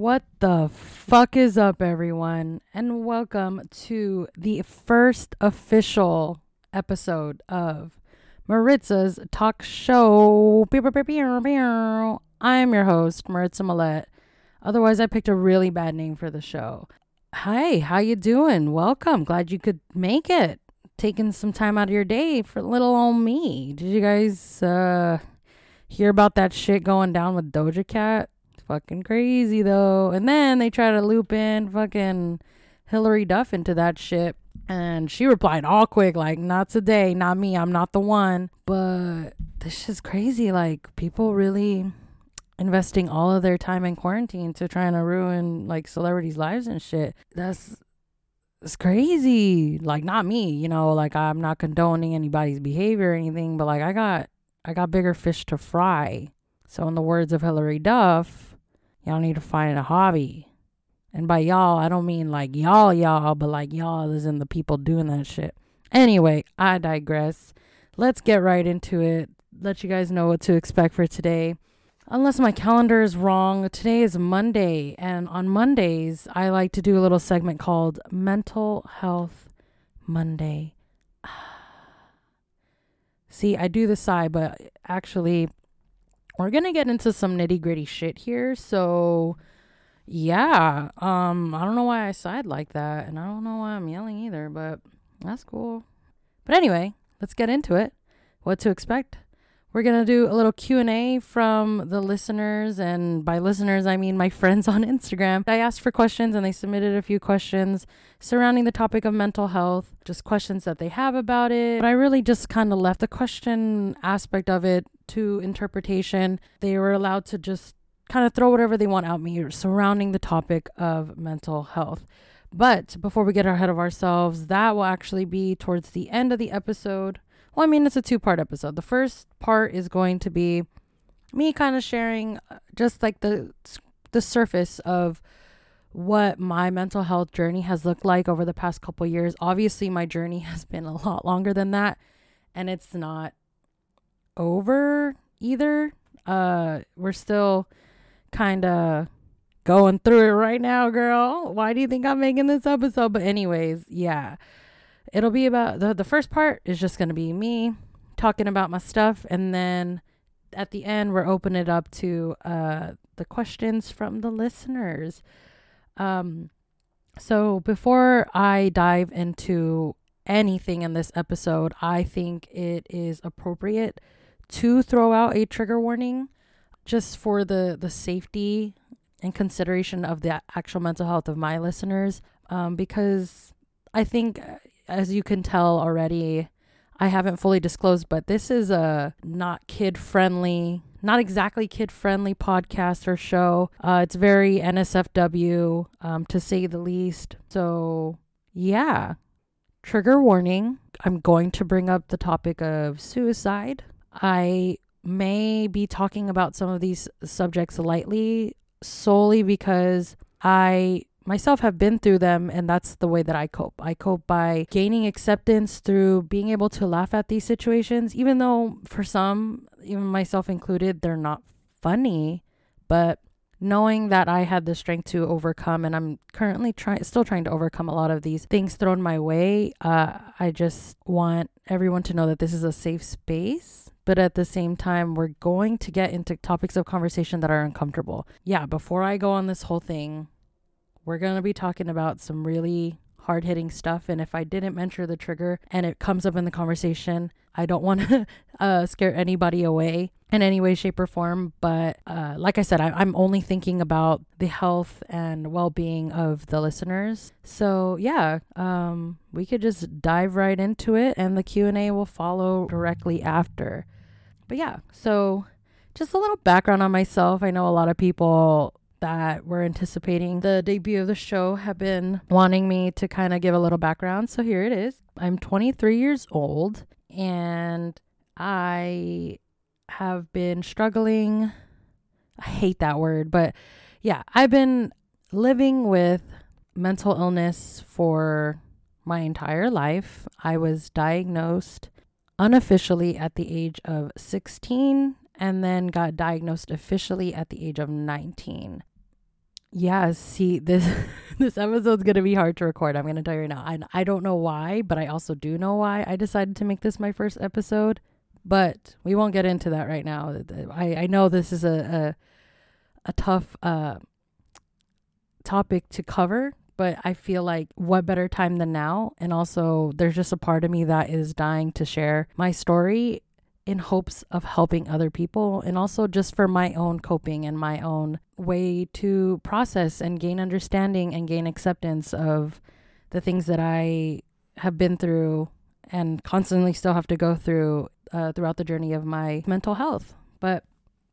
What the fuck is up, everyone? And welcome to the first official episode of Maritza's talk show. I'm your host, Maritza Millette. Otherwise, I picked a really bad name for the show. Hi, how you doing? Welcome. Glad you could make it. Taking some time out of your day for little old me. Did you guys uh hear about that shit going down with Doja Cat? Fucking crazy though. And then they try to loop in fucking Hilary Duff into that shit. And she replied all quick, like, not today, not me, I'm not the one. But this is crazy. Like, people really investing all of their time in quarantine to trying to ruin like celebrities' lives and shit. That's it's crazy. Like not me, you know, like I'm not condoning anybody's behavior or anything, but like I got I got bigger fish to fry. So in the words of Hilary Duff, y'all need to find a hobby. And by y'all, I don't mean like y'all y'all, but like y'all is in the people doing that shit. Anyway, I digress. Let's get right into it. Let you guys know what to expect for today unless my calendar is wrong, today is Monday. And on Mondays, I like to do a little segment called Mental Health Monday. See, I do the sigh, but actually, we're to get into some nitty gritty shit here. So, yeah, um, I don't know why I sighed like that. And I don't know why I'm yelling either, but that's cool. But anyway, let's get into it. What to expect we're to do a little Q&A from the listeners and by listeners I mean my friends on Instagram. I asked for questions and they submitted a few questions surrounding the topic of mental health, just questions that they have about it. But I really just kind of left the question aspect of it to interpretation. They were allowed to just kind of throw whatever they want at me surrounding the topic of mental health. But before we get ahead of ourselves, that will actually be towards the end of the episode. Well, I mean, it's a two part episode. The first part is going to be me kind of sharing uh, just like the the surface of what my mental health journey has looked like over the past couple years. Obviously, my journey has been a lot longer than that, and it's not over either. Uh, we're still kind of going through it right now, girl. Why do you think I'm making this episode? But anyways, yeah it'll be about the the first part is just going to be me talking about my stuff and then at the end we're opening it up to uh the questions from the listeners um so before i dive into anything in this episode i think it is appropriate to throw out a trigger warning just for the the safety and consideration of the actual mental health of my listeners um, because i think as you can tell already, I haven't fully disclosed, but this is a not kid friendly, not exactly kid friendly podcast or show. Uh, it's very NSFW, um, to say the least. So, yeah. Trigger warning I'm going to bring up the topic of suicide. I may be talking about some of these subjects lightly solely because I myself have been through them and that's the way that I cope. I cope by gaining acceptance through being able to laugh at these situations even though for some, even myself included, they're not funny, but knowing that I had the strength to overcome and I'm currently trying still trying to overcome a lot of these things thrown my way, uh I just want everyone to know that this is a safe space but at the same time, we're going to get into topics of conversation that are uncomfortable. Yeah, before I go on this whole thing, we're going to be talking about some really hard hitting stuff. And if I didn't mention the trigger and it comes up in the conversation, I don't want to uh, scare anybody away in any way, shape, or form. But uh, like I said, I, am only thinking about the health and well being of the listeners. So yeah, um, we could just dive right into it, and the Q and A will follow directly after. But yeah, so just a little background on myself. I know a lot of people that were anticipating the debut of the show have been wanting me to kind of give a little background. So here it is. I'm 23 years old and I have been struggling. I hate that word, but yeah, I've been living with mental illness for my entire life. I was diagnosed unofficially at the age of 16 and then got diagnosed officially at the age of 19 yeah, see this this episode's gonna be hard to record. I'm gonna tell you right now. I I don't know why, but I also do know why I decided to make this my first episode. But we won't get into that right now. I I know this is a a, a tough uh topic to cover, but I feel like what better time than now? And also, there's just a part of me that is dying to share my story in hopes of helping other people and also just for my own coping and my own way to process and gain understanding and gain acceptance of the things that I have been through and constantly still have to go through uh, throughout the journey of my mental health. But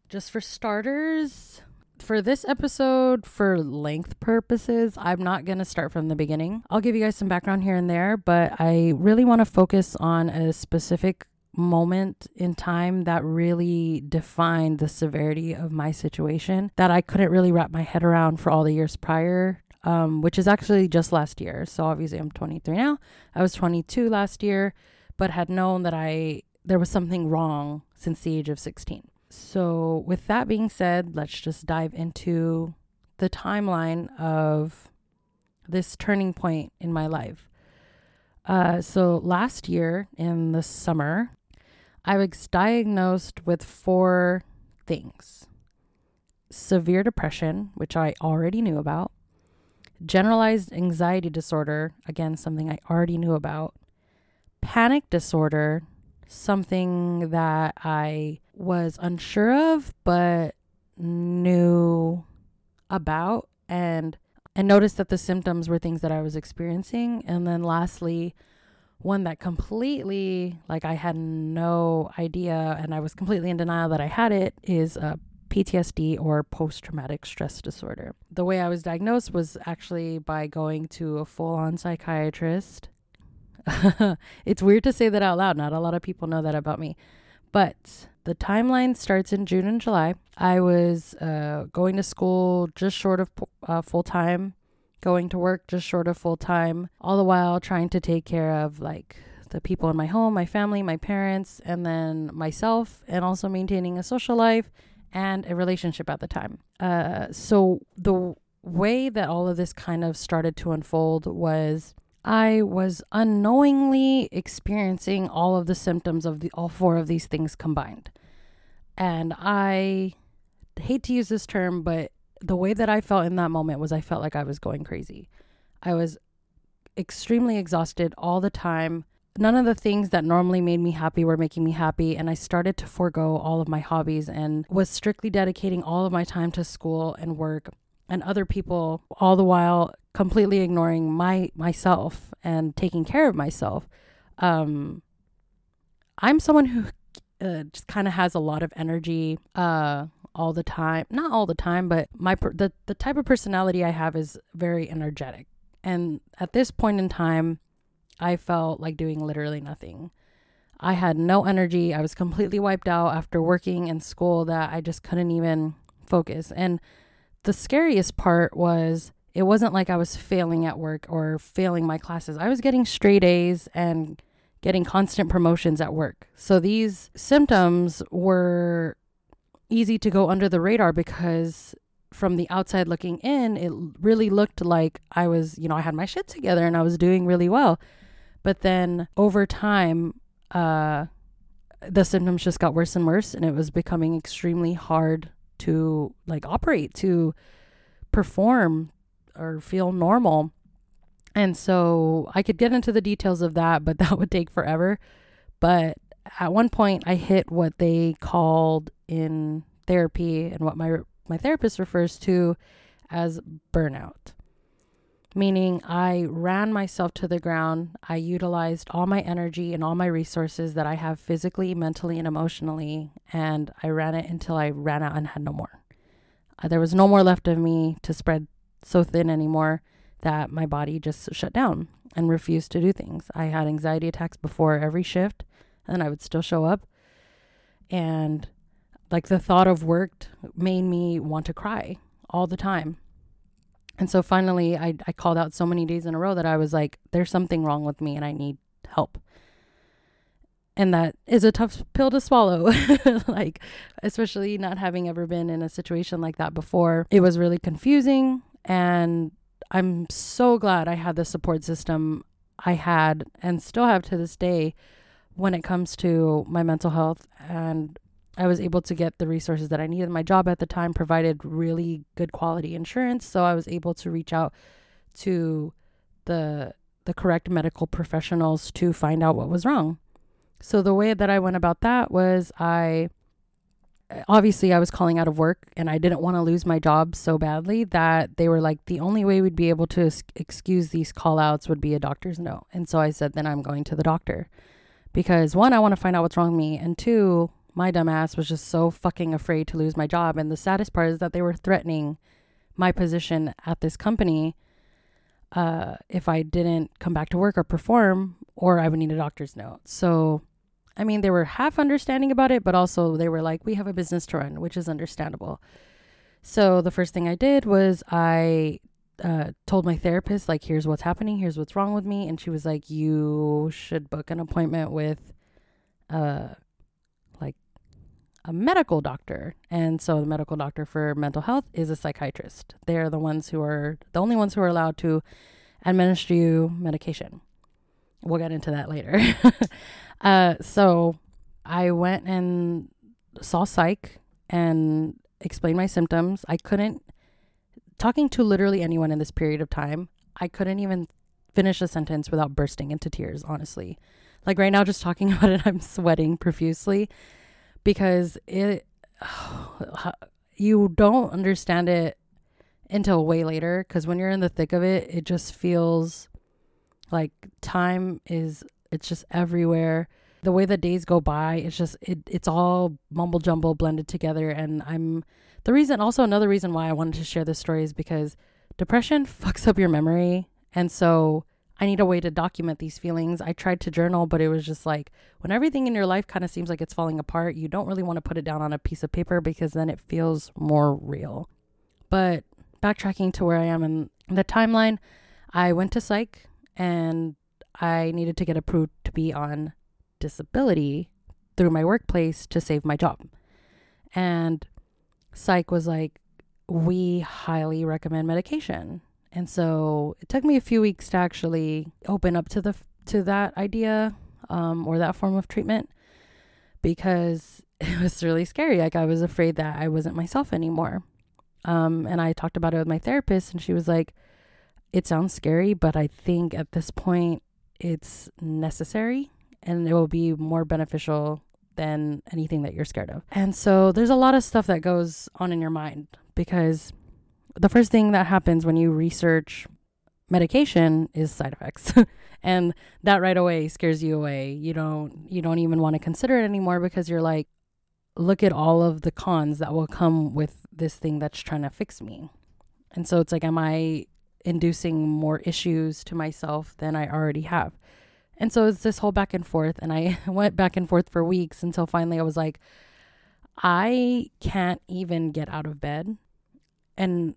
just for starters, for this episode, for length purposes, I'm not going to start from the beginning. I'll give you guys some background here and there, but I really want to focus on a specific moment in time that really defined the severity of my situation that I couldn't really wrap my head around for all the years prior, um, which is actually just last year. So obviously I'm 23 now. I was 22 last year, but had known that I there was something wrong since the age of 16. So with that being said, let's just dive into the timeline of this turning point in my life. Uh, so last year in the summer, I was diagnosed with four things severe depression, which I already knew about, generalized anxiety disorder, again, something I already knew about, panic disorder, something that I was unsure of but knew about and and noticed that the symptoms were things that I was experiencing and then lastly one that completely like I had no idea and I was completely in denial that I had it is uh, a PTSD or post traumatic stress disorder. The way I was diagnosed was actually by going to a full on psychiatrist. it's weird to say that out loud. Not a lot of people know that about me. But the timeline starts in June and July. I was uh, going to school just short of uh, full time going to work just short of full time, all the while trying to take care of like the people in my home, my family, my parents, and then myself, and also maintaining a social life and a relationship at the time. Uh, so the way that all of this kind of started to unfold was I was unknowingly experiencing all of the symptoms of the all four of these things combined. And I hate to use this term, but the way that I felt in that moment was I felt like I was going crazy. I was extremely exhausted all the time. None of the things that normally made me happy were making me happy. And I started to forego all of my hobbies and was strictly dedicating all of my time to school and work and other people, all the while completely ignoring my myself and taking care of myself. Um, I'm someone who uh, just kind of has a lot of energy. Uh, all the time. Not all the time, but my the the type of personality I have is very energetic. And at this point in time, I felt like doing literally nothing. I had no energy. I was completely wiped out after working in school that I just couldn't even focus. And the scariest part was it wasn't like I was failing at work or failing my classes. I was getting straight A's and getting constant promotions at work. So these symptoms were easy to go under the radar because from the outside looking in, it really looked like I was, you know, I had my shit together and I was doing really well. But then over time, uh, the symptoms just got worse and worse, and it was becoming extremely hard to like operate, to perform, or feel normal. And so I could get into the details of that, but that would take forever. But at one point, I hit what they called in therapy and what my my therapist refers to as burnout. Meaning I ran myself to the ground. I utilized all my energy and all my resources that I have physically, mentally, and emotionally, and I ran it until I ran out and had no more. Uh, there was no more left of me to spread so thin anymore that my body just shut down and refused to do things. I had anxiety attacks before every shift, and I would still show up. And like the thought of work made me want to cry all the time. And so finally, I, I called out so many days in a row that I was like, there's something wrong with me and I need help. And that is a tough pill to swallow. like, especially not having ever been in a situation like that before. It was really confusing. And I'm so glad I had the support system I had and still have to this day when it comes to my mental health. And I was able to get the resources that I needed. My job at the time provided really good quality insurance. So I was able to reach out to the the correct medical professionals to find out what was wrong. So the way that I went about that was I obviously I was calling out of work and I didn't want to lose my job so badly that they were like the only way we'd be able to excuse these call outs would be a doctor's note. And so I said then I'm going to the doctor. Because one I want to find out what's wrong with me and two my dumbass was just so fucking afraid to lose my job and the saddest part is that they were threatening my position at this company uh, if I didn't come back to work or perform or I would need a doctor's note. So I mean, they were half understanding about it, but also they were like, we have a business to run, which is understandable. So the first thing I did was I uh, told my therapist, like, here's what's happening, here's what's wrong with me. And she was like, you should book an appointment with, uh, like, a medical doctor. And so the medical doctor for mental health is a psychiatrist. They're the ones who are the only ones who are allowed to administer you medication. We'll get into that later. uh, so I went and saw psych and explained my symptoms. I couldn't, talking to literally anyone in this period of time, I couldn't even finish a sentence without bursting into tears, honestly. Like right now, just talking about it, I'm sweating profusely because it, you don't understand it until way later. Because when you're in the thick of it, it just feels like time is it's just everywhere. The way the days go by, it's just it it's all mumble jumble blended together and I'm the reason also another reason why I wanted to share this story is because depression fucks up your memory and so I need a way to document these feelings. I tried to journal, but it was just like when everything in your life kind of seems like it's falling apart, you don't really want to put it down on a piece of paper because then it feels more real. But backtracking to where I am in the timeline, I went to psych and I needed to get approved to be on disability through my workplace to save my job. And psych was like, we highly recommend medication. And so it took me a few weeks to actually open up to the to that idea um, or that form of treatment because it was really scary. Like I was afraid that I wasn't myself anymore. Um, and I talked about it with my therapist, and she was like, it sounds scary, but I think at this point it's necessary and it will be more beneficial than anything that you're scared of. And so there's a lot of stuff that goes on in your mind because the first thing that happens when you research medication is side effects. and that right away scares you away. You don't you don't even want to consider it anymore because you're like look at all of the cons that will come with this thing that's trying to fix me. And so it's like am I inducing more issues to myself than I already have. And so it's this whole back and forth. And I went back and forth for weeks until finally I was like, I can't even get out of bed. And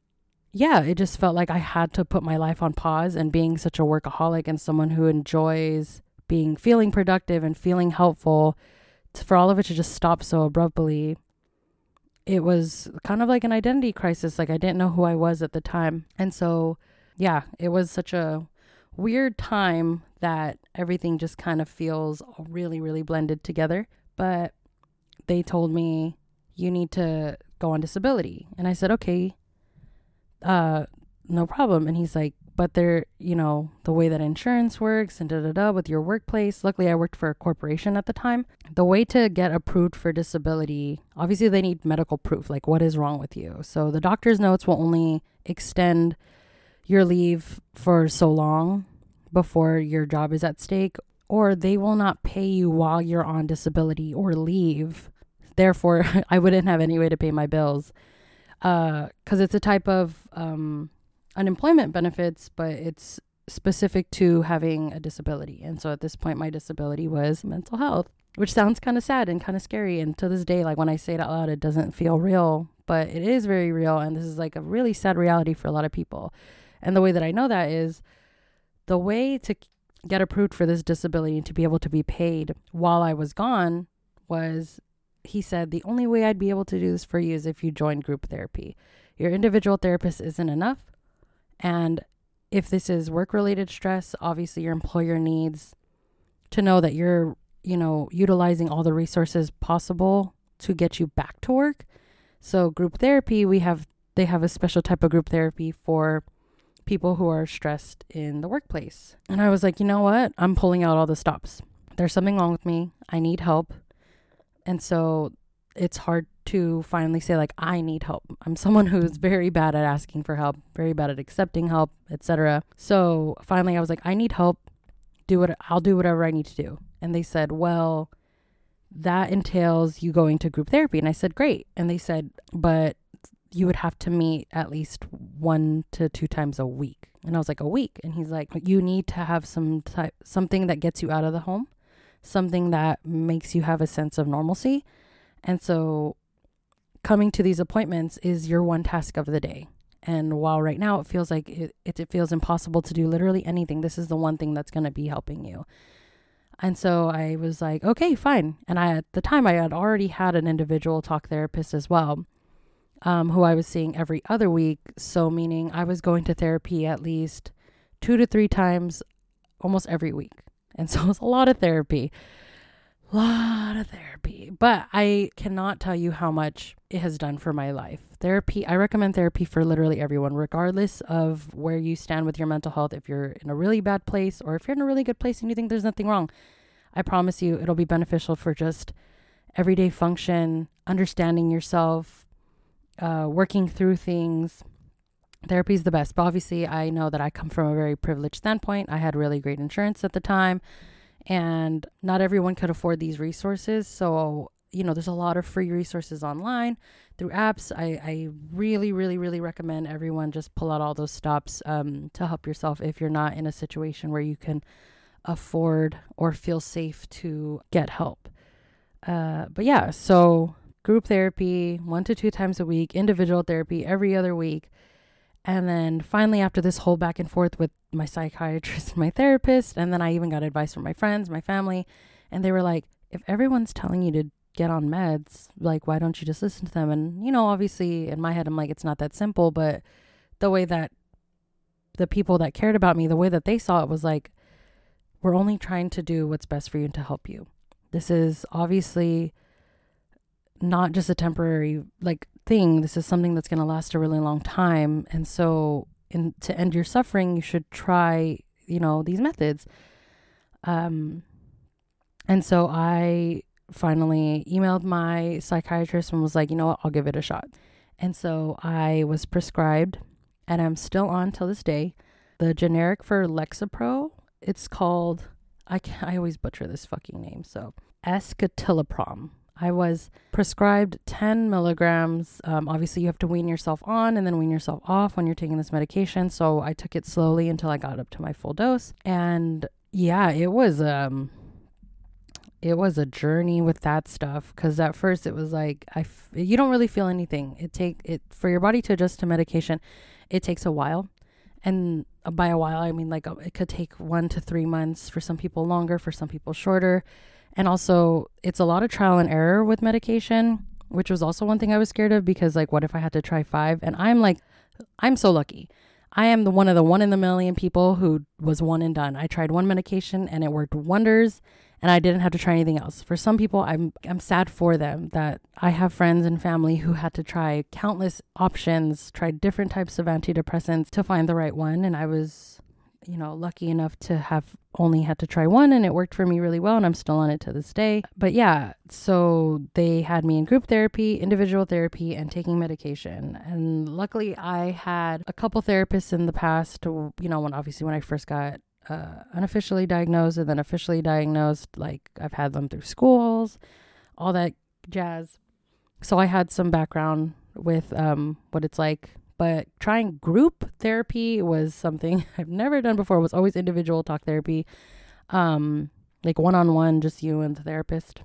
yeah, it just felt like I had to put my life on pause. And being such a workaholic and someone who enjoys being feeling productive and feeling helpful, for all of it to just stop so abruptly, it was kind of like an identity crisis. Like I didn't know who I was at the time. And so yeah, it was such a weird time that everything just kind of feels really, really blended together. But they told me, you need to go on disability. And I said, okay, uh, no problem. And he's like, but they're, you know, the way that insurance works and da da da with your workplace. Luckily, I worked for a corporation at the time. The way to get approved for disability, obviously, they need medical proof, like what is wrong with you. So the doctor's notes will only extend your leave for so long before your job is at stake, or they will not pay you while you're on disability or leave. Therefore, I wouldn't have any way to pay my bills because uh, it's a type of um, unemployment benefits, but it's specific to having a disability. And so at this point, my disability was mental health, which sounds kind of sad and kind of scary. And to this day, like when I say it out loud, it doesn't feel real, but it is very real. And this is like a really sad reality for a lot of people. And the way that I know that is the way to get approved for this disability and to be able to be paid while I was gone was he said the only way I'd be able to do this for you is if you join group therapy. Your individual therapist isn't enough. And if this is work related stress, obviously your employer needs to know that you're, you know, utilizing all the resources possible to get you back to work. So group therapy, we have they have a special type of group therapy for people who are stressed in the workplace. And I was like, you know what? I'm pulling out all the stops. There's something wrong with me. I need help. And so it's hard to finally say like I need help. I'm someone who's very bad at asking for help, very bad at accepting help, etc. So finally I was like I need help. Do what I'll do whatever I need to do. And they said, "Well, that entails you going to group therapy." And I said, "Great." And they said, "But you would have to meet at least one to two times a week." And I was like, "A week?" And he's like, "You need to have some type something that gets you out of the home, something that makes you have a sense of normalcy." And so coming to these appointments is your one task of the day. And while right now it feels like it, it, it feels impossible to do literally anything, this is the one thing that's going to be helping you. And so I was like, okay, fine. And I, at the time, I had already had an individual talk therapist as well, um, who I was seeing every other week. So, meaning I was going to therapy at least two to three times almost every week. And so it was a lot of therapy lot of therapy, but I cannot tell you how much it has done for my life. Therapy, I recommend therapy for literally everyone, regardless of where you stand with your mental health. If you're in a really bad place or if you're in a really good place and you think there's nothing wrong, I promise you it'll be beneficial for just everyday function, understanding yourself, uh, working through things. Therapy is the best. But obviously, I know that I come from a very privileged standpoint. I had really great insurance at the time and not everyone could afford these resources. So, you know, there's a lot of free resources online through apps. I, I really, really, really recommend everyone just pull out all those stops um, to help yourself if you're not in a situation where you can afford or feel safe to get help. Uh, but yeah, so group therapy one to two times a week, individual therapy every other week. And then finally, after this whole back and forth with my psychiatrist and my therapist, and then I even got advice from my friends, my family, and they were like, if everyone's telling you to get on meds, like, why don't you just listen to them? And, you know, obviously in my head, I'm like, it's not that simple, but the way that the people that cared about me, the way that they saw it was like, we're only trying to do what's best for you and to help you. This is obviously not just a temporary like thing. This is something that's going to last a really long time. And so in to end your suffering, you should try, you know, these methods. Um and so I finally emailed my psychiatrist and was like, you know what, I'll give it a shot. And so I was prescribed and I'm still on till this day. The generic for Lexapro, it's called I can I always butcher this fucking name. So escitalopram. I was prescribed 10 milligrams. Um, obviously, you have to wean yourself on and then wean yourself off when you're taking this medication. So I took it slowly until I got up to my full dose. And yeah, it was um, it was a journey with that stuff because at first it was like I f- you don't really feel anything. It take it for your body to adjust to medication. It takes a while, and by a while I mean like it could take one to three months for some people longer, for some people shorter and also, it's a lot of trial and error with medication, which was also one thing I was scared of because, like, what if I had to try five? And I'm like, I'm so lucky. I am the one of the one in the million people who was one and done. I tried one medication and it worked wonders and I didn't have to try anything else. For some people I'm I'm sad for them that I have friends and family who had to try countless options, tried different types of antidepressants to find the right one and I was you know, lucky enough to have only had to try one and it worked for me really well and I'm still on it to this day. But yeah, so they had me in group therapy, individual therapy, and taking medication. And luckily, I had a couple therapists in the past, you know, when obviously when I first got uh, unofficially diagnosed and then officially diagnosed, like I've had them through schools, all that jazz. So I had some background with um, what it's like but trying group therapy was something I've never done before. It was always individual talk therapy, um, like one on one, just you and the therapist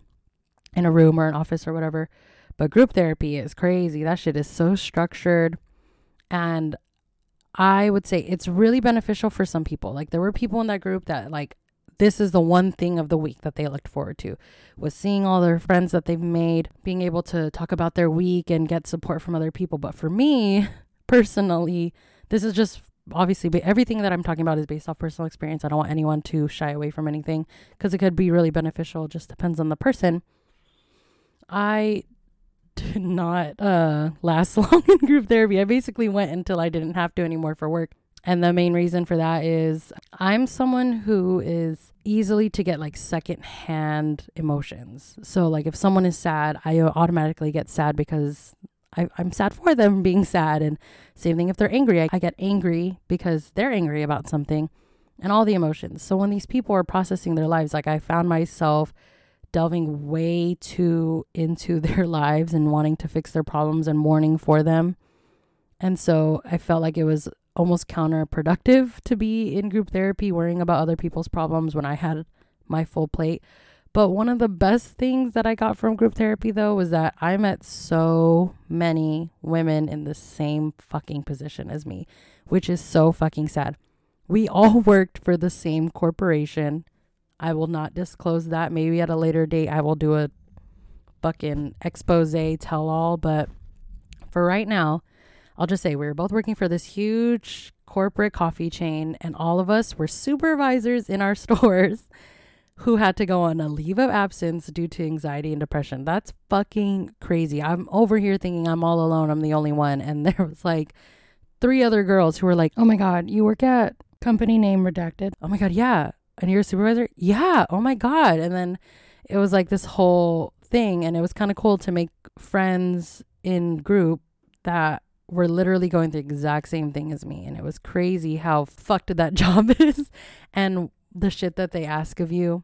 in a room or an office or whatever. But group therapy is crazy. That shit is so structured. And I would say it's really beneficial for some people. Like there were people in that group that like this is the one thing of the week that they looked forward to was seeing all their friends that they've made, being able to talk about their week and get support from other people. But for me, personally, this is just obviously, but everything that I'm talking about is based off personal experience. I don't want anyone to shy away from anything because it could be really beneficial. It just depends on the person. I did not uh, last long in group therapy. I basically went until I didn't have to anymore for work. And the main reason for that is I'm someone who is easily to get like secondhand emotions. So, like, if someone is sad, I automatically get sad because I, am sad for them being sad. And same thing if they're angry, I, I get angry because they're angry about something and all the emotions. So, when these people are processing their lives, like, I found myself delving way too into their lives and wanting to fix their problems and mourning for them. And so I felt like it was almost counterproductive to be in group therapy worrying about other people's problems when I had my full plate. But one of the best things that I got from group therapy though was that I met so many women in the same fucking position as me, which is so fucking sad. We all worked for the same corporation. I will not disclose that. Maybe at a later date I will do a fucking expose tell all, but for right now, I'll just say we were both working for this huge corporate coffee chain, and all of us were supervisors in our stores who had to go on a leave of absence due to anxiety and depression. That's fucking crazy. I'm over here thinking I'm all alone, I'm the only one. And there was like three other girls who were like, Oh my God, you work at company name redacted. Oh my God, yeah. And you're a supervisor? Yeah. Oh my God. And then it was like this whole thing. And it was kind of cool to make friends in group that were literally going through the exact same thing as me. And it was crazy how fucked that job is and the shit that they ask of you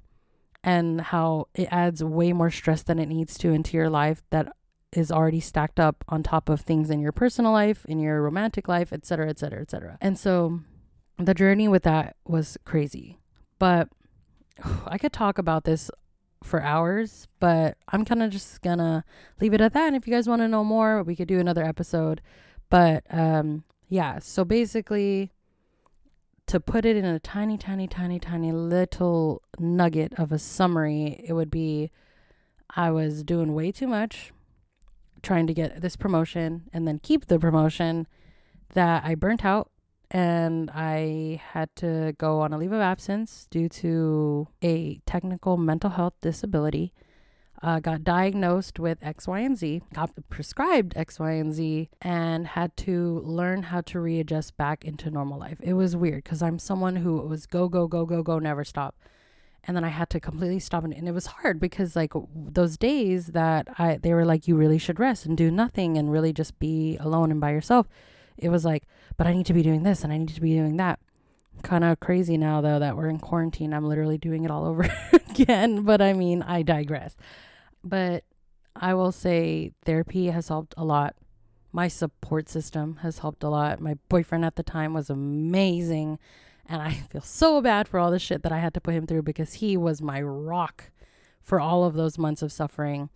and how it adds way more stress than it needs to into your life that is already stacked up on top of things in your personal life, in your romantic life, etc., etc., etc. And so the journey with that was crazy. But I could talk about this for hours, but I'm kind of just gonna leave it at that. And if you guys want to know more, we could do another episode. But um, yeah, so basically, to put it in a tiny, tiny, tiny, tiny little nugget of a summary, it would be I was doing way too much trying to get this promotion and then keep the promotion that I burnt out and I had to go on a leave of absence due to a technical mental health disability uh, got diagnosed with X, Y, and Z, got prescribed X, Y, and Z, and had to learn how to readjust back into normal life. It was weird because I'm someone who was go, go, go, go, go, never stop. And then I had to completely stop. And, and it was hard because, like, those days that I, they were like, you really should rest and do nothing and really just be alone and by yourself. It was like, but I need to be doing this and I need to be doing that kind of crazy now though that we're in quarantine i'm literally doing it all over again but i mean i digress but I will say therapy has helped a lot. My support system has helped a lot. My boyfriend at the time was amazing. And I feel so bad for all the shit that I had to put him through because he was my rock for all of those months of suffering.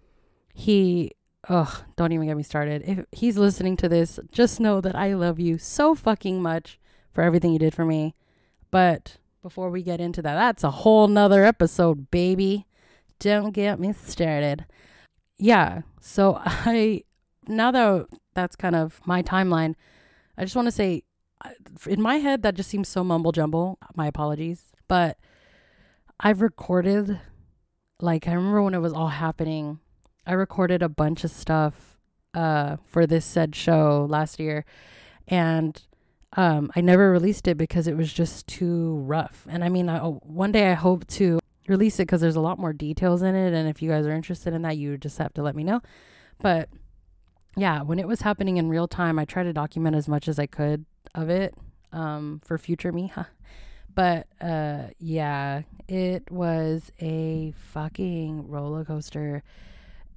He, ugh, don't even get me started. If he's listening to this, just know that I love you so fucking much for everything you did for me. But before we get into that, that's a whole nother episode, baby. Don't get me started. Yeah. So I, now that that's kind of my timeline, I just want to say, in my head, that just seems so mumble jumble. My apologies. But I've recorded, like, I remember when it was all happening, I recorded a bunch of stuff uh, for this said show last year. And um, I never released it because it was just too rough. And I mean, I, one day I hope to release it because there's a lot more details in it. And if you guys are interested in that, you just have to let me know. But yeah, when it was happening in real time, I tried to document as much as I could of it um, for future me. Huh? But uh, yeah, it was a fucking roller coaster.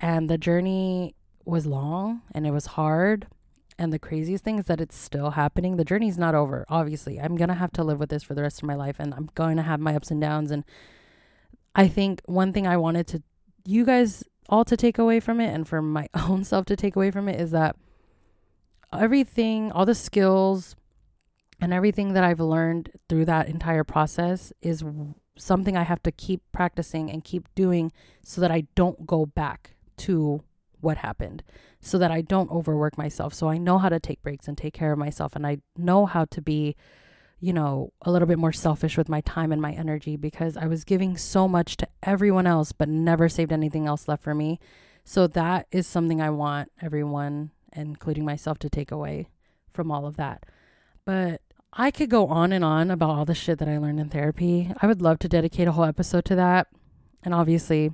And the journey was long and it was hard. And the craziest thing is that it's still happening. The journey's not over, obviously. I'm going to have to live with this for the rest of my life and I'm going to have my ups and downs. And I think one thing I wanted to you guys all to take away from it and for my own self to take away from it is that everything, all the skills and everything that I've learned through that entire process is something I have to keep practicing and keep doing so that I don't go back to what happened so that I don't overwork myself. So I know how to take breaks and take care of myself. And I know how to be, you know, a little bit more selfish with my time and my energy because I was giving so much to everyone else, but never saved anything else left for me. So that is something I want everyone, including myself, to take away from all of that. But I could go on and on about all the shit that I learned in therapy. I would love to dedicate a whole episode to that. And obviously,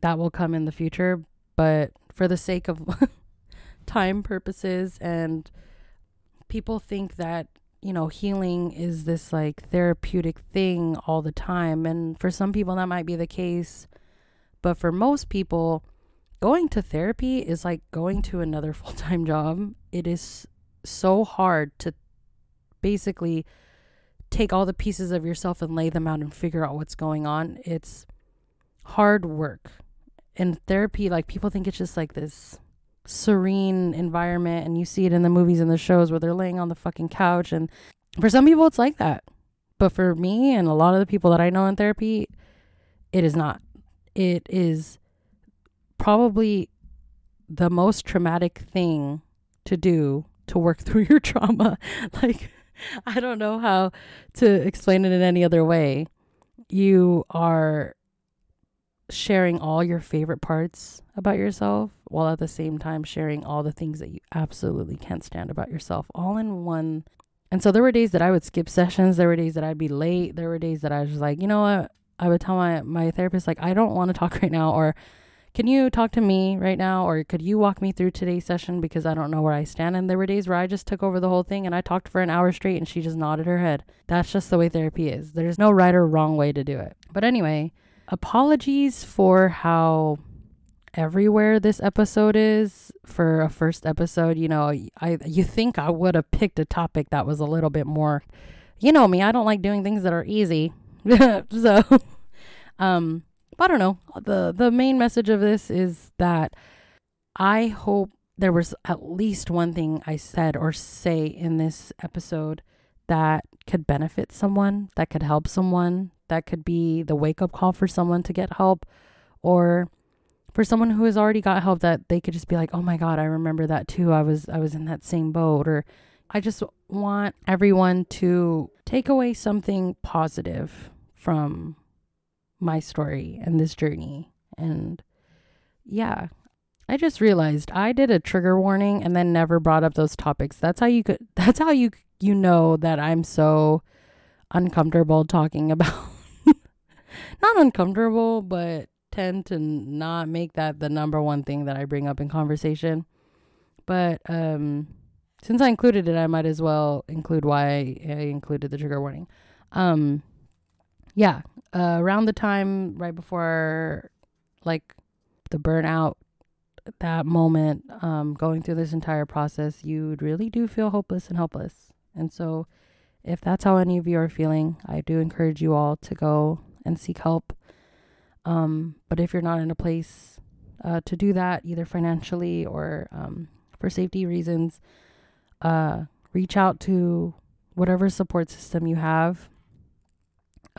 that will come in the future. But for the sake of time purposes and people think that, you know, healing is this like therapeutic thing all the time. And for some people, that might be the case. But for most people, going to therapy is like going to another full time job. It is so hard to basically take all the pieces of yourself and lay them out and figure out what's going on. It's hard work. In therapy, like people think it's just like this serene environment and you see it in the movies and the shows where they're laying on the fucking couch and for some people it's like that. But for me and a lot of the people that I know in therapy, it is not. It is probably the most traumatic thing to do to work through your trauma. like I don't know how to explain it in any other way. You are sharing all your favorite parts about yourself while at the same time sharing all the things that you absolutely can't stand about yourself all in one. And so there were days that I would skip sessions, there were days that I'd be late, there were days that I was like, you know what? I would tell my my therapist like I don't want to talk right now or can you talk to me right now or could you walk me through today's session because I don't know where I stand and there were days where I just took over the whole thing and I talked for an hour straight and she just nodded her head. That's just the way therapy is. There's no right or wrong way to do it. But anyway, apologies for how everywhere this episode is for a first episode. You know, I you think I would have picked a topic that was a little bit more you know me, I don't like doing things that are easy. so um I don't know. The the main message of this is that I hope there was at least one thing I said or say in this episode that could benefit someone, that could help someone, that could be the wake up call for someone to get help or for someone who has already got help that they could just be like, "Oh my god, I remember that too. I was I was in that same boat." Or I just want everyone to take away something positive from my story and this journey. And yeah, I just realized I did a trigger warning and then never brought up those topics. That's how you could that's how you you know that I'm so uncomfortable talking about not uncomfortable, but tend to not make that the number one thing that I bring up in conversation. But um since I included it, I might as well include why I included the trigger warning. Um yeah, uh, around the time right before like the burnout that moment um, going through this entire process you really do feel hopeless and helpless and so if that's how any of you are feeling i do encourage you all to go and seek help um, but if you're not in a place uh, to do that either financially or um, for safety reasons uh, reach out to whatever support system you have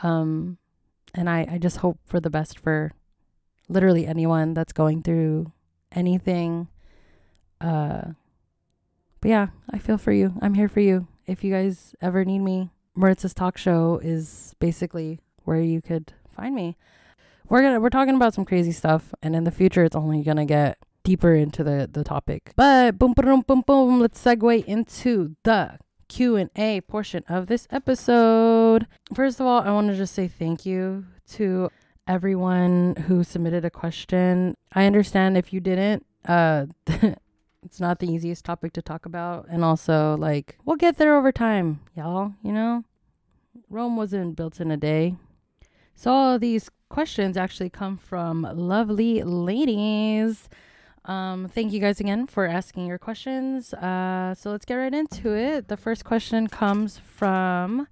um, and I, I just hope for the best for literally anyone that's going through anything. Uh, but yeah, I feel for you. I'm here for you. If you guys ever need me, Maritza's talk show is basically where you could find me. We're gonna we're talking about some crazy stuff, and in the future, it's only gonna get deeper into the the topic. But boom, boom, boom, boom. Let's segue into the Q&A portion of this episode. First of all, I want to just say thank you to everyone who submitted a question. I understand if you didn't, uh it's not the easiest topic to talk about and also like we'll get there over time, y'all, you know? Rome wasn't built in a day. So all these questions actually come from lovely ladies um, thank you guys again for asking your questions. Uh, so let's get right into it. The first question comes from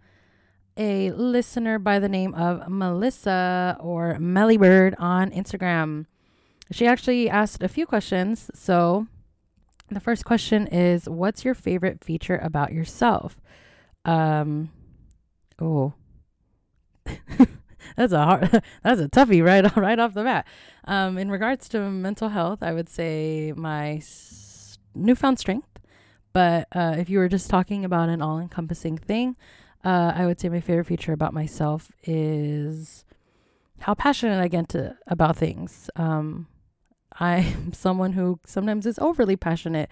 a listener by the name of Melissa or Mellybird on Instagram. She actually asked a few questions. So the first question is What's your favorite feature about yourself? Um, oh, that's a hard that's a toughie right right off the bat. Um, in regards to mental health, I would say my s- newfound strength. But uh, if you were just talking about an all-encompassing thing, uh, I would say my favorite feature about myself is how passionate I get to about things. Um, I'm someone who sometimes is overly passionate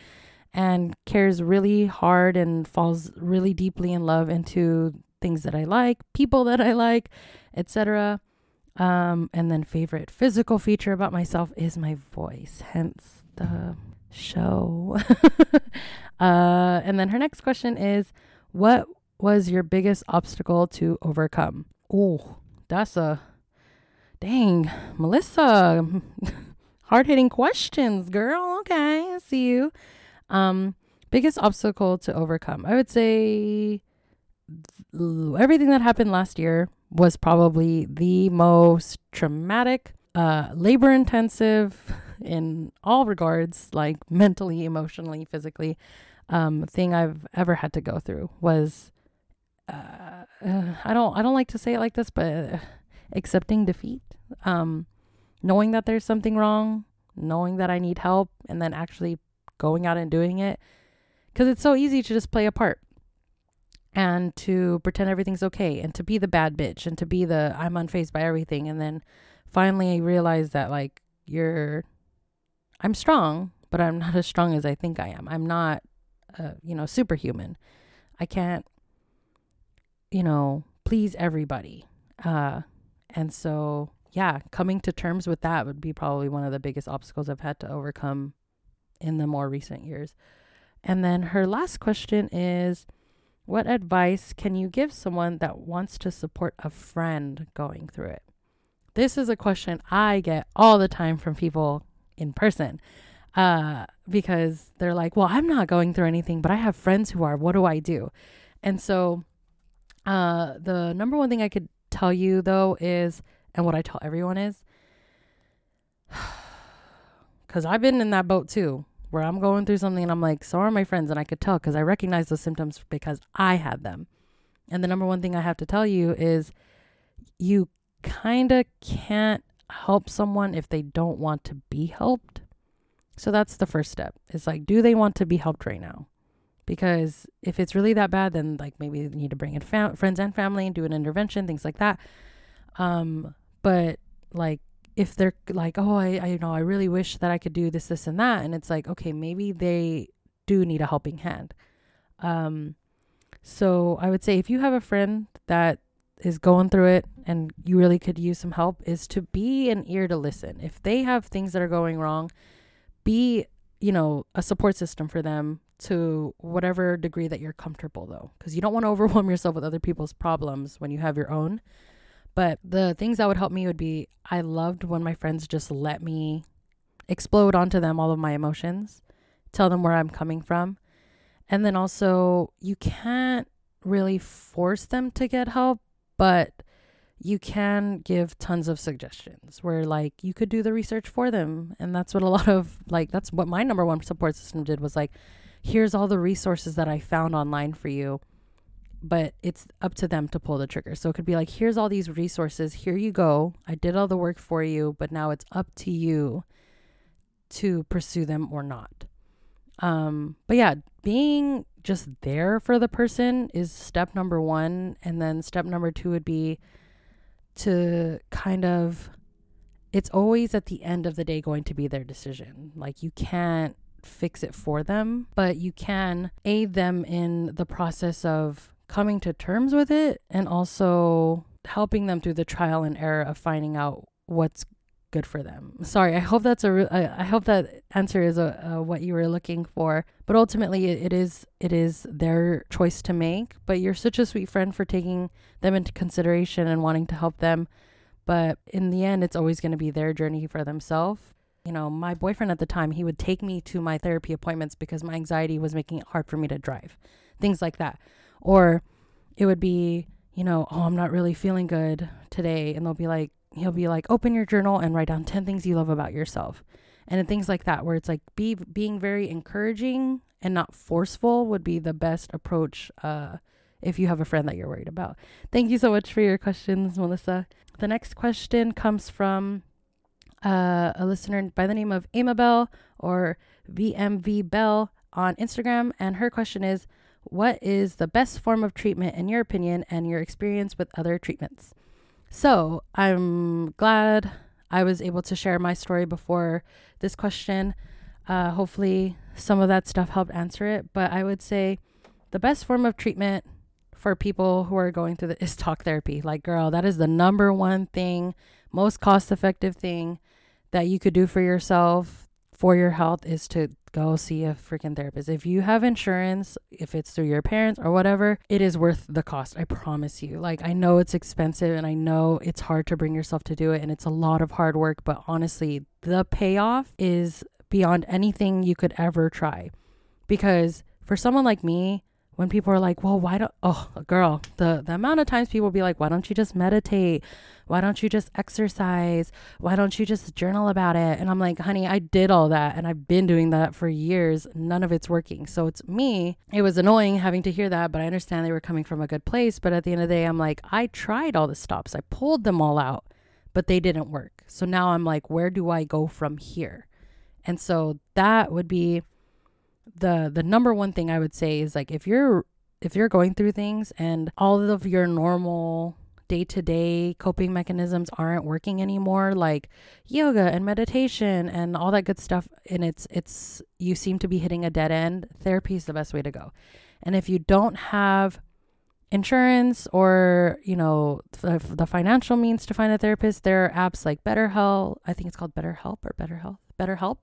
and cares really hard and falls really deeply in love into things that I like, people that I like, etc. Um, and then favorite physical feature about myself is my voice, hence the show. uh, and then her next question is, what was your biggest obstacle to overcome? Oh, that's a dang, Melissa. Hard hitting questions, girl. Okay, I see you. Um, biggest obstacle to overcome. I would say everything that happened last year was probably the most traumatic, uh, labor intensive in all regards, like mentally, emotionally, physically, um, thing I've ever had to go through was, uh, uh, I don't, I don't like to say it like this, but uh, accepting defeat, um, knowing that there's something wrong, knowing that I need help, and then actually going out and doing it. Because it's so easy to just play a part and to pretend everything's okay and to be the bad bitch and to be the I'm unfazed by everything. And then finally realize that, like, you're, I'm strong, but I'm not as strong as I think I am. I'm not, uh, you know, superhuman. I can't, you know, please everybody. Uh, and so, yeah, coming to terms with that would be probably one of the biggest obstacles I've had to overcome in the more recent years. And then her last question is What advice can you give someone that wants to support a friend going through it? This is a question I get all the time from people in person uh, because they're like, Well, I'm not going through anything, but I have friends who are. What do I do? And so, uh, the number one thing I could tell you though is, and what I tell everyone is, because I've been in that boat too, where I'm going through something and I'm like, so are my friends. And I could tell because I recognize those symptoms because I had them. And the number one thing I have to tell you is you kind of can't help someone if they don't want to be helped. So that's the first step. It's like, do they want to be helped right now? Because if it's really that bad, then like maybe you need to bring in fam- friends and family and do an intervention, things like that. Um, but like if they're like, oh, I, I, you know, I really wish that I could do this, this, and that, and it's like, okay, maybe they do need a helping hand. Um, so I would say if you have a friend that is going through it and you really could use some help, is to be an ear to listen. If they have things that are going wrong, be, you know, a support system for them to whatever degree that you're comfortable, though, because you don't want to overwhelm yourself with other people's problems when you have your own. But the things that would help me would be I loved when my friends just let me explode onto them all of my emotions, tell them where I'm coming from. And then also, you can't really force them to get help, but you can give tons of suggestions where like you could do the research for them and that's what a lot of like that's what my number one support system did was like here's all the resources that I found online for you but it's up to them to pull the trigger. So it could be like, here's all these resources. Here you go. I did all the work for you, but now it's up to you to pursue them or not. Um, but yeah, being just there for the person is step number one. And then step number two would be to kind of, it's always at the end of the day going to be their decision. Like you can't fix it for them, but you can aid them in the process of coming to terms with it and also helping them through the trial and error of finding out what's good for them. Sorry, I hope that's a. Re- I, hope that answer is a, a, what you were looking for. But ultimately, it, it is it is their choice to make. But you're such a sweet friend for taking them into consideration and wanting to help them. But in the end, it's always going to be their journey for themselves. You know, my boyfriend at the time, he would take me to my therapy appointments because my anxiety was making it hard for me to drive, things like that. Or it would be, you know, oh, I'm not really feeling good today. And they'll be like, he'll be like, open your journal and write down 10 things you love about yourself. And things like that, where it's like be being very encouraging and not forceful would be the best approach uh, if you have a friend that you're worried about. Thank you so much for your questions, Melissa. The next question comes from uh, a listener by the name of Amabel or VMV Bell on Instagram. And her question is What is the best form of treatment, in your opinion, and your experience with other treatments? So I'm glad I was able to share my story before this question. Uh, hopefully, some of that stuff helped answer it. But I would say the best form of treatment for people who are going through the is talk therapy. Like, girl, that is the number one thing, most cost effective thing that you could do for yourself for your health is to go see a freaking therapist. If you have insurance, if it's through your parents or whatever, it is worth the cost. I promise you. Like, I know it's expensive and I know it's hard to bring yourself to do it and it's a lot of hard work, but honestly, the payoff is beyond anything you could ever try. Because for someone like me, when people are like, well, why don't, oh, girl, the, the amount of times people be like, why don't you just meditate? Why don't you just exercise? Why don't you just journal about it? And I'm like, honey, I did all that and I've been doing that for years. None of it's working. So it's me. It was annoying having to hear that, but I understand they were coming from a good place. But at the end of the day, I'm like, I tried all the stops, I pulled them all out, but they didn't work. So now I'm like, where do I go from here? And so that would be the the number one thing I would say is like if you're if you're going through things and all of your normal day-to-day coping mechanisms aren't working anymore like yoga and meditation and all that good stuff and it's it's you seem to be hitting a dead end therapy is the best way to go. And if you don't have insurance or you know the, the financial means to find a therapist there are apps like betterhelp i think it's called betterhelp or betterhelp betterhelp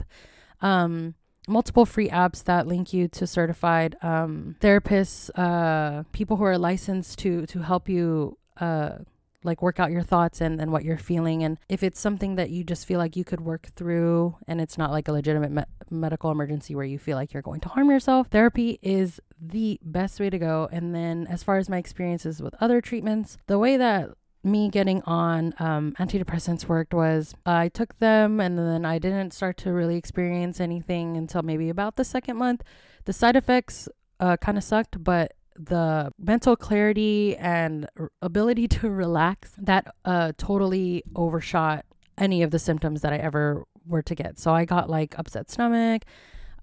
um multiple free apps that link you to certified um, therapists, uh, people who are licensed to to help you uh, like work out your thoughts and, and what you're feeling. And if it's something that you just feel like you could work through and it's not like a legitimate me- medical emergency where you feel like you're going to harm yourself, therapy is the best way to go. And then as far as my experiences with other treatments, the way that me getting on um, antidepressants worked was I took them and then I didn't start to really experience anything until maybe about the second month. The side effects uh, kind of sucked, but the mental clarity and ability to relax that uh, totally overshot any of the symptoms that I ever were to get. So I got like upset stomach,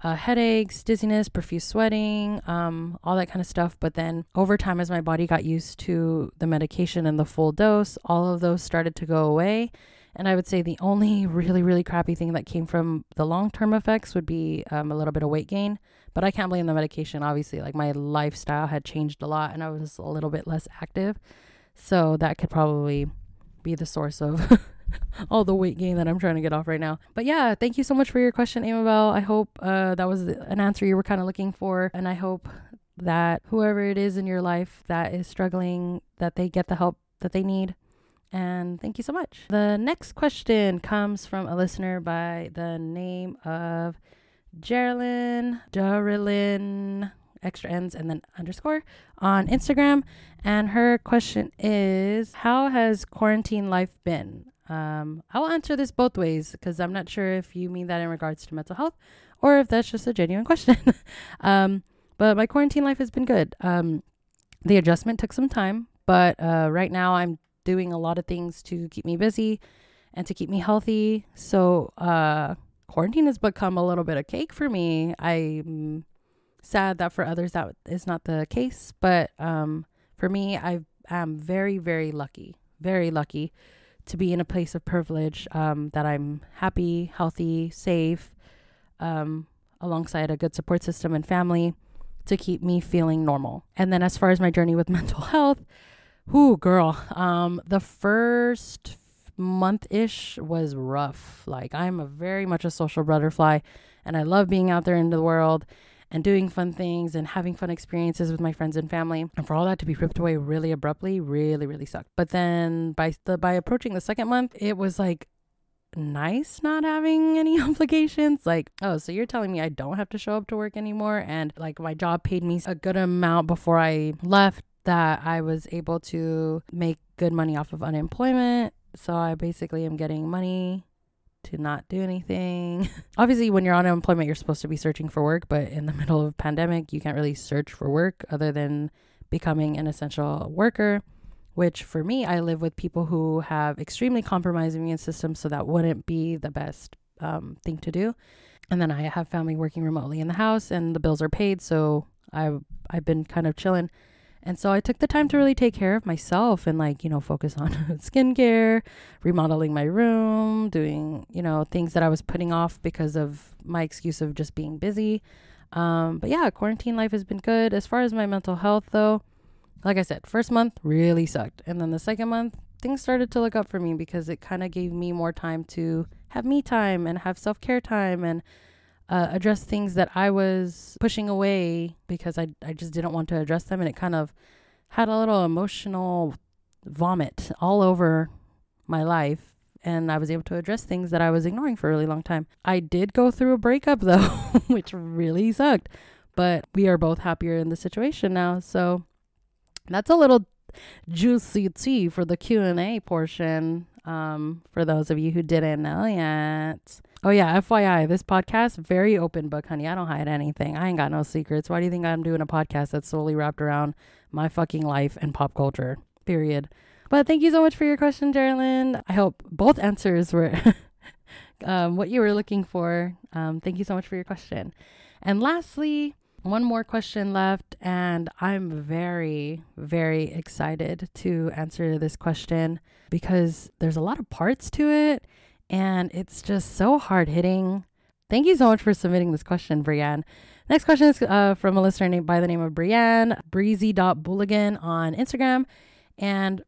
uh, headaches, dizziness, profuse sweating, um, all that kind of stuff. But then over time, as my body got used to the medication and the full dose, all of those started to go away. And I would say the only really, really crappy thing that came from the long term effects would be um, a little bit of weight gain. But I can't blame the medication, obviously. Like my lifestyle had changed a lot and I was a little bit less active. So that could probably be the source of all the weight gain that I'm trying to get off right now. But yeah, thank you so much for your question, Amabel. I hope uh, that was an answer you were kind of looking for. And I hope that whoever it is in your life that is struggling, that they get the help that they need. And thank you so much. The next question comes from a listener by the name of Geraldine, Darylyn, extra ends and then underscore on Instagram. And her question is How has quarantine life been? Um, I will answer this both ways because I'm not sure if you mean that in regards to mental health or if that's just a genuine question. um, but my quarantine life has been good. Um, the adjustment took some time, but uh, right now I'm doing a lot of things to keep me busy and to keep me healthy. So uh, quarantine has become a little bit of cake for me. I'm sad that for others that is not the case, but um, for me, I am very, very lucky, very lucky to be in a place of privilege um, that I'm happy, healthy, safe, um, alongside a good support system and family to keep me feeling normal. And then as far as my journey with mental health, whoo, girl, um, the first month ish was rough. Like I'm a very much a social butterfly and I love being out there in the world and doing fun things and having fun experiences with my friends and family. And for all that to be ripped away really abruptly really, really sucked. But then by the by approaching the second month, it was like nice not having any obligations. Like, oh, so you're telling me I don't have to show up to work anymore and like my job paid me a good amount before I left that I was able to make good money off of unemployment. So I basically am getting money to not do anything. Obviously, when you're on unemployment, you're supposed to be searching for work, but in the middle of pandemic, you can't really search for work other than becoming an essential worker, which for me, I live with people who have extremely compromised immune systems, so that wouldn't be the best um, thing to do. And then I have family working remotely in the house, and the bills are paid, so I've I've been kind of chilling. And so I took the time to really take care of myself and like, you know, focus on skincare, remodeling my room, doing, you know, things that I was putting off because of my excuse of just being busy. Um, but yeah, quarantine life has been good. As far as my mental health though, like I said, first month really sucked. And then the second month, things started to look up for me because it kind of gave me more time to have me time and have self care time and uh, address things that I was pushing away because I, I just didn't want to address them. And it kind of had a little emotional vomit all over my life. And I was able to address things that I was ignoring for a really long time. I did go through a breakup though, which really sucked. But we are both happier in the situation now. So that's a little juicy tea for the Q&A portion um, for those of you who didn't know yet. Oh yeah, FYI, this podcast very open book, honey. I don't hide anything. I ain't got no secrets. Why do you think I'm doing a podcast that's solely wrapped around my fucking life and pop culture? Period. But thank you so much for your question, Geraldine. I hope both answers were um, what you were looking for. Um, thank you so much for your question. And lastly, one more question left, and I'm very, very excited to answer this question because there's a lot of parts to it and it's just so hard hitting. Thank you so much for submitting this question, Brienne. Next question is uh, from a listener named by the name of Brienne, breezy.bulligan on Instagram. And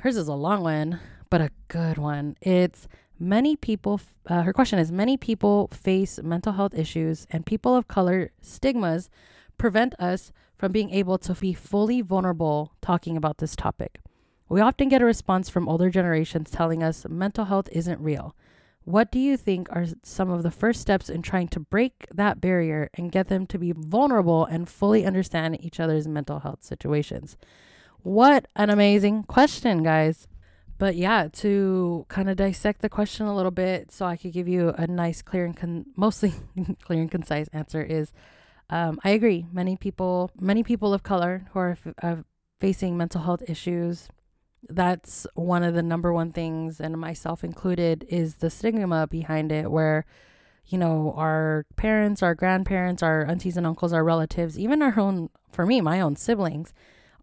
hers is a long one, but a good one. It's many people, uh, her question is many people face mental health issues, and people of color stigmas prevent us from being able to be fully vulnerable talking about this topic. We often get a response from older generations telling us mental health isn't real. What do you think are some of the first steps in trying to break that barrier and get them to be vulnerable and fully understand each other's mental health situations? What an amazing question, guys. But yeah, to kind of dissect the question a little bit so I could give you a nice, clear, and con- mostly clear and concise answer is um, I agree. Many people, many people of color who are f- uh, facing mental health issues, that's one of the number one things, and myself included, is the stigma behind it, where, you know, our parents, our grandparents, our aunties and uncles, our relatives, even our own, for me, my own siblings,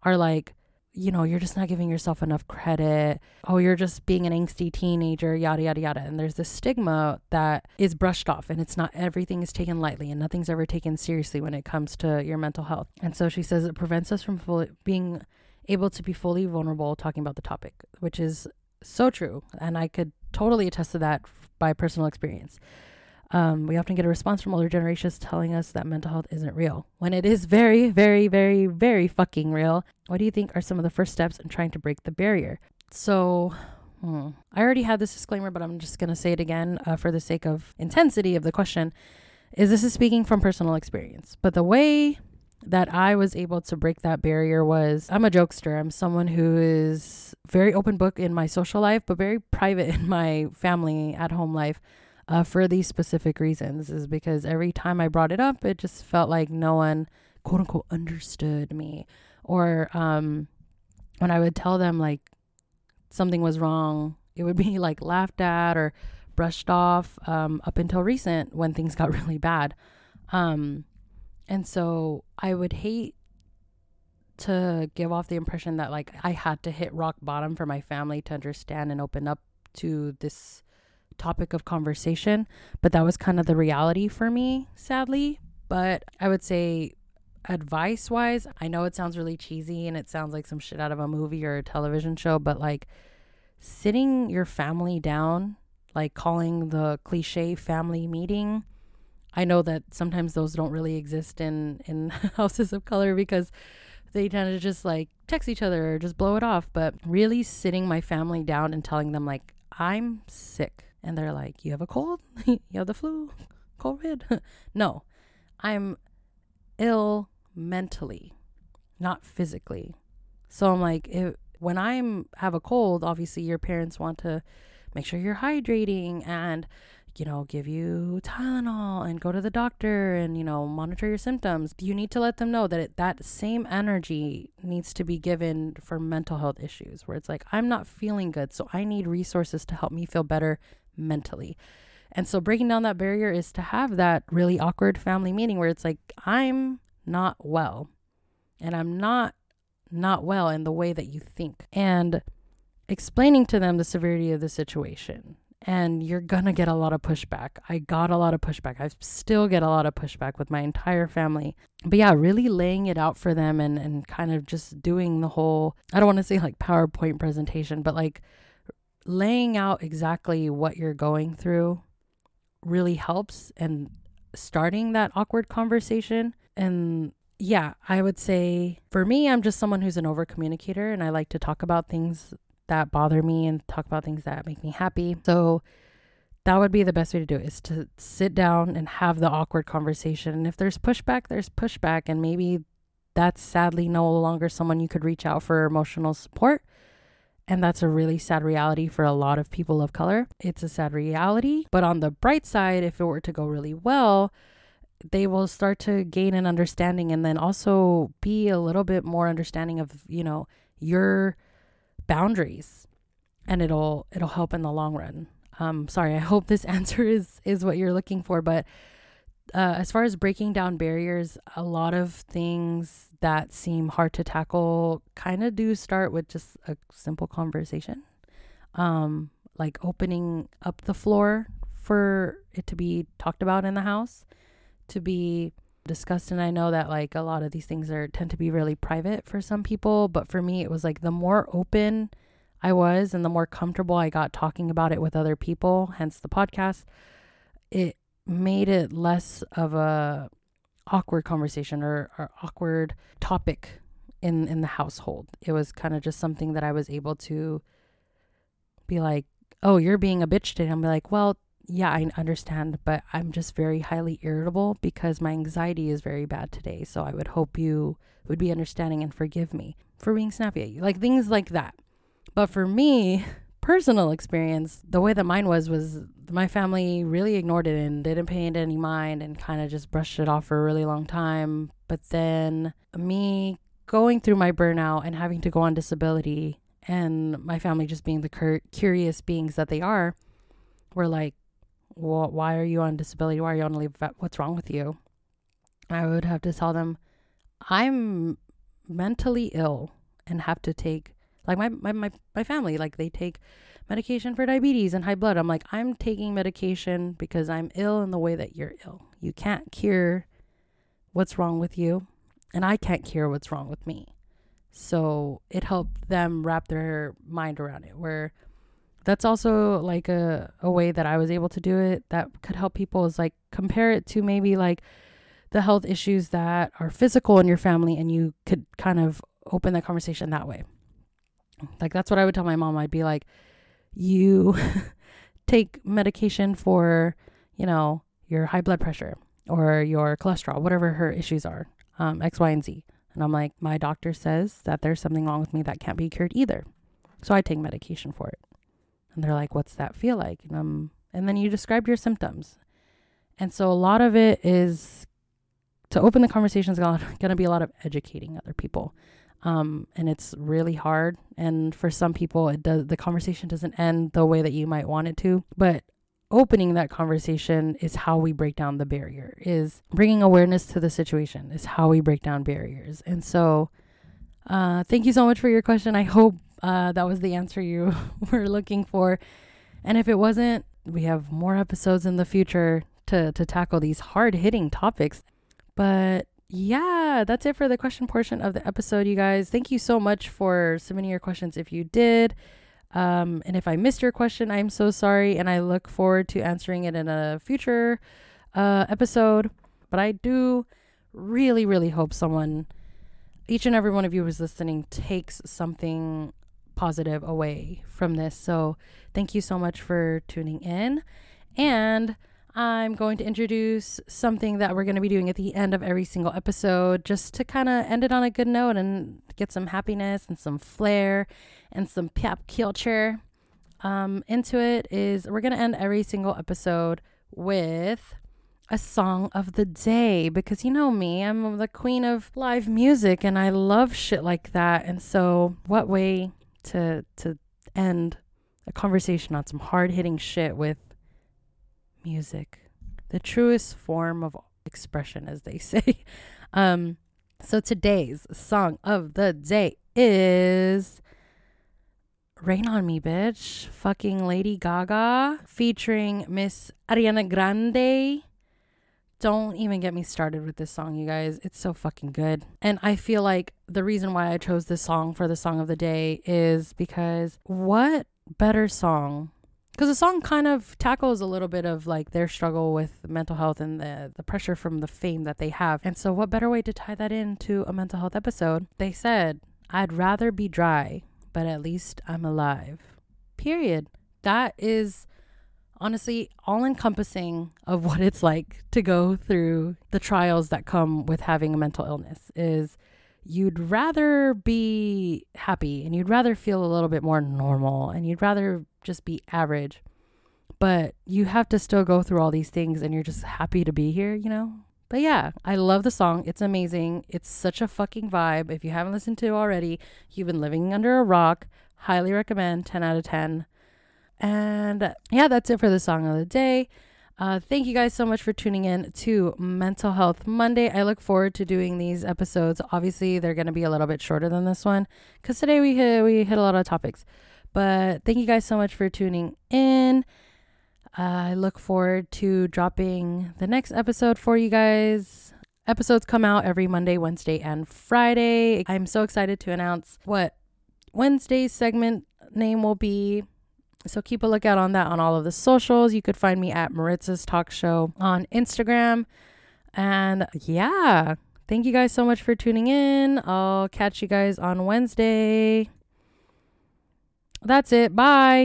are like, you know, you're just not giving yourself enough credit. Oh, you're just being an angsty teenager, yada, yada, yada. And there's this stigma that is brushed off, and it's not everything is taken lightly, and nothing's ever taken seriously when it comes to your mental health. And so she says it prevents us from fully being able to be fully vulnerable talking about the topic, which is so true. And I could totally attest to that by personal experience. Um, we often get a response from older generations telling us that mental health isn't real when it is very, very, very, very fucking real. What do you think are some of the first steps in trying to break the barrier? So, hmm, I already had this disclaimer, but I'm just going to say it again uh, for the sake of intensity of the question. Is this is speaking from personal experience? But the way that I was able to break that barrier was I'm a jokester. I'm someone who is very open book in my social life, but very private in my family at home life. Uh, for these specific reasons, is because every time I brought it up, it just felt like no one, quote unquote, understood me. Or um, when I would tell them like something was wrong, it would be like laughed at or brushed off um, up until recent when things got really bad. Um, and so I would hate to give off the impression that like I had to hit rock bottom for my family to understand and open up to this topic of conversation, but that was kind of the reality for me, sadly. But I would say advice wise, I know it sounds really cheesy and it sounds like some shit out of a movie or a television show, but like sitting your family down, like calling the cliche family meeting I know that sometimes those don't really exist in in houses of color because they tend to just like text each other or just blow it off. But really sitting my family down and telling them like I'm sick, and they're like, "You have a cold? you have the flu? COVID?" no, I'm ill mentally, not physically. So I'm like, if, when I'm have a cold, obviously your parents want to make sure you're hydrating and you know, give you Tylenol and go to the doctor and, you know, monitor your symptoms. You need to let them know that it, that same energy needs to be given for mental health issues where it's like, I'm not feeling good. So I need resources to help me feel better mentally. And so breaking down that barrier is to have that really awkward family meeting where it's like, I'm not well and I'm not not well in the way that you think. And explaining to them the severity of the situation and you're gonna get a lot of pushback. I got a lot of pushback. I still get a lot of pushback with my entire family. But yeah, really laying it out for them and, and kind of just doing the whole I don't want to say like PowerPoint presentation, but like laying out exactly what you're going through really helps and starting that awkward conversation. And yeah, I would say for me, I'm just someone who's an over communicator and I like to talk about things that bother me and talk about things that make me happy. So that would be the best way to do it is to sit down and have the awkward conversation. And if there's pushback, there's pushback. And maybe that's sadly no longer someone you could reach out for emotional support. And that's a really sad reality for a lot of people of color. It's a sad reality. But on the bright side, if it were to go really well, they will start to gain an understanding and then also be a little bit more understanding of, you know, your boundaries and it'll it'll help in the long run. Um, sorry, I hope this answer is is what you're looking for. But uh, as far as breaking down barriers, a lot of things that seem hard to tackle kind of do start with just a simple conversation, um, like opening up the floor for it to be talked about in the house, to be discussed and I know that like a lot of these things are tend to be really private for some people, but for me it was like the more open I was and the more comfortable I got talking about it with other people, hence the podcast, it made it less of a awkward conversation or, or awkward topic in in the household. It was kind of just something that I was able to be like, "Oh, you're being a bitch today." I'm like, "Well, yeah, I understand, but I'm just very highly irritable because my anxiety is very bad today. So I would hope you would be understanding and forgive me for being snappy at you. Like things like that. But for me, personal experience, the way that mine was was my family really ignored it and didn't pay it any mind and kind of just brushed it off for a really long time. But then me going through my burnout and having to go on disability and my family just being the cur- curious beings that they are, were like, well, why are you on disability? Why are you on leave? What's wrong with you? I would have to tell them, I'm mentally ill and have to take, like my, my, my, my family, like they take medication for diabetes and high blood. I'm like, I'm taking medication because I'm ill in the way that you're ill. You can't cure what's wrong with you, and I can't cure what's wrong with me. So it helped them wrap their mind around it, where that's also like a, a way that I was able to do it that could help people is like compare it to maybe like the health issues that are physical in your family and you could kind of open the conversation that way. Like that's what I would tell my mom. I'd be like, you take medication for, you know, your high blood pressure or your cholesterol, whatever her issues are, um, X, Y, and Z. And I'm like, my doctor says that there's something wrong with me that can't be cured either. So I take medication for it. And they're like, what's that feel like? And, um, and then you described your symptoms. And so a lot of it is to open the conversation is going to be a lot of educating other people. Um, and it's really hard. And for some people, it does, the conversation doesn't end the way that you might want it to. But opening that conversation is how we break down the barrier is bringing awareness to the situation is how we break down barriers. And so, uh, thank you so much for your question. I hope uh, that was the answer you were looking for. And if it wasn't, we have more episodes in the future to, to tackle these hard hitting topics. But yeah, that's it for the question portion of the episode, you guys. Thank you so much for submitting your questions if you did. Um, and if I missed your question, I'm so sorry. And I look forward to answering it in a future uh, episode. But I do really, really hope someone, each and every one of you who's listening, takes something positive away from this. So, thank you so much for tuning in. And I'm going to introduce something that we're going to be doing at the end of every single episode just to kind of end it on a good note and get some happiness and some flair and some pop culture. um, into it is we're going to end every single episode with a song of the day because you know me, I'm the queen of live music and I love shit like that. And so, what way to to end a conversation on some hard-hitting shit with music? The truest form of expression as they say. um so today's song of the day is Rain on Me, bitch. Fucking Lady Gaga featuring Miss Ariana Grande. Don't even get me started with this song, you guys. It's so fucking good. And I feel like the reason why I chose this song for the song of the day is because what better song? Because the song kind of tackles a little bit of like their struggle with mental health and the, the pressure from the fame that they have. And so, what better way to tie that into a mental health episode? They said, I'd rather be dry, but at least I'm alive. Period. That is honestly all encompassing of what it's like to go through the trials that come with having a mental illness is you'd rather be happy and you'd rather feel a little bit more normal and you'd rather just be average. But you have to still go through all these things and you're just happy to be here you know? But yeah i love the song. It's amazing. It's such a fucking vibe. If you haven't listened to it already you've been living under a rock. Highly recommend. 10 out of 10 and yeah, that's it for the song of the day. Uh, thank you guys so much for tuning in to Mental Health Monday. I look forward to doing these episodes. Obviously, they're going to be a little bit shorter than this one because today we hit, we hit a lot of topics. But thank you guys so much for tuning in. Uh, I look forward to dropping the next episode for you guys. Episodes come out every Monday, Wednesday, and Friday. I'm so excited to announce what Wednesday's segment name will be. So keep a lookout on that on all of the socials. You could find me at Maritza's Talk Show on Instagram. And yeah, thank you guys so much for tuning in. I'll catch you guys on Wednesday. That's it. Bye.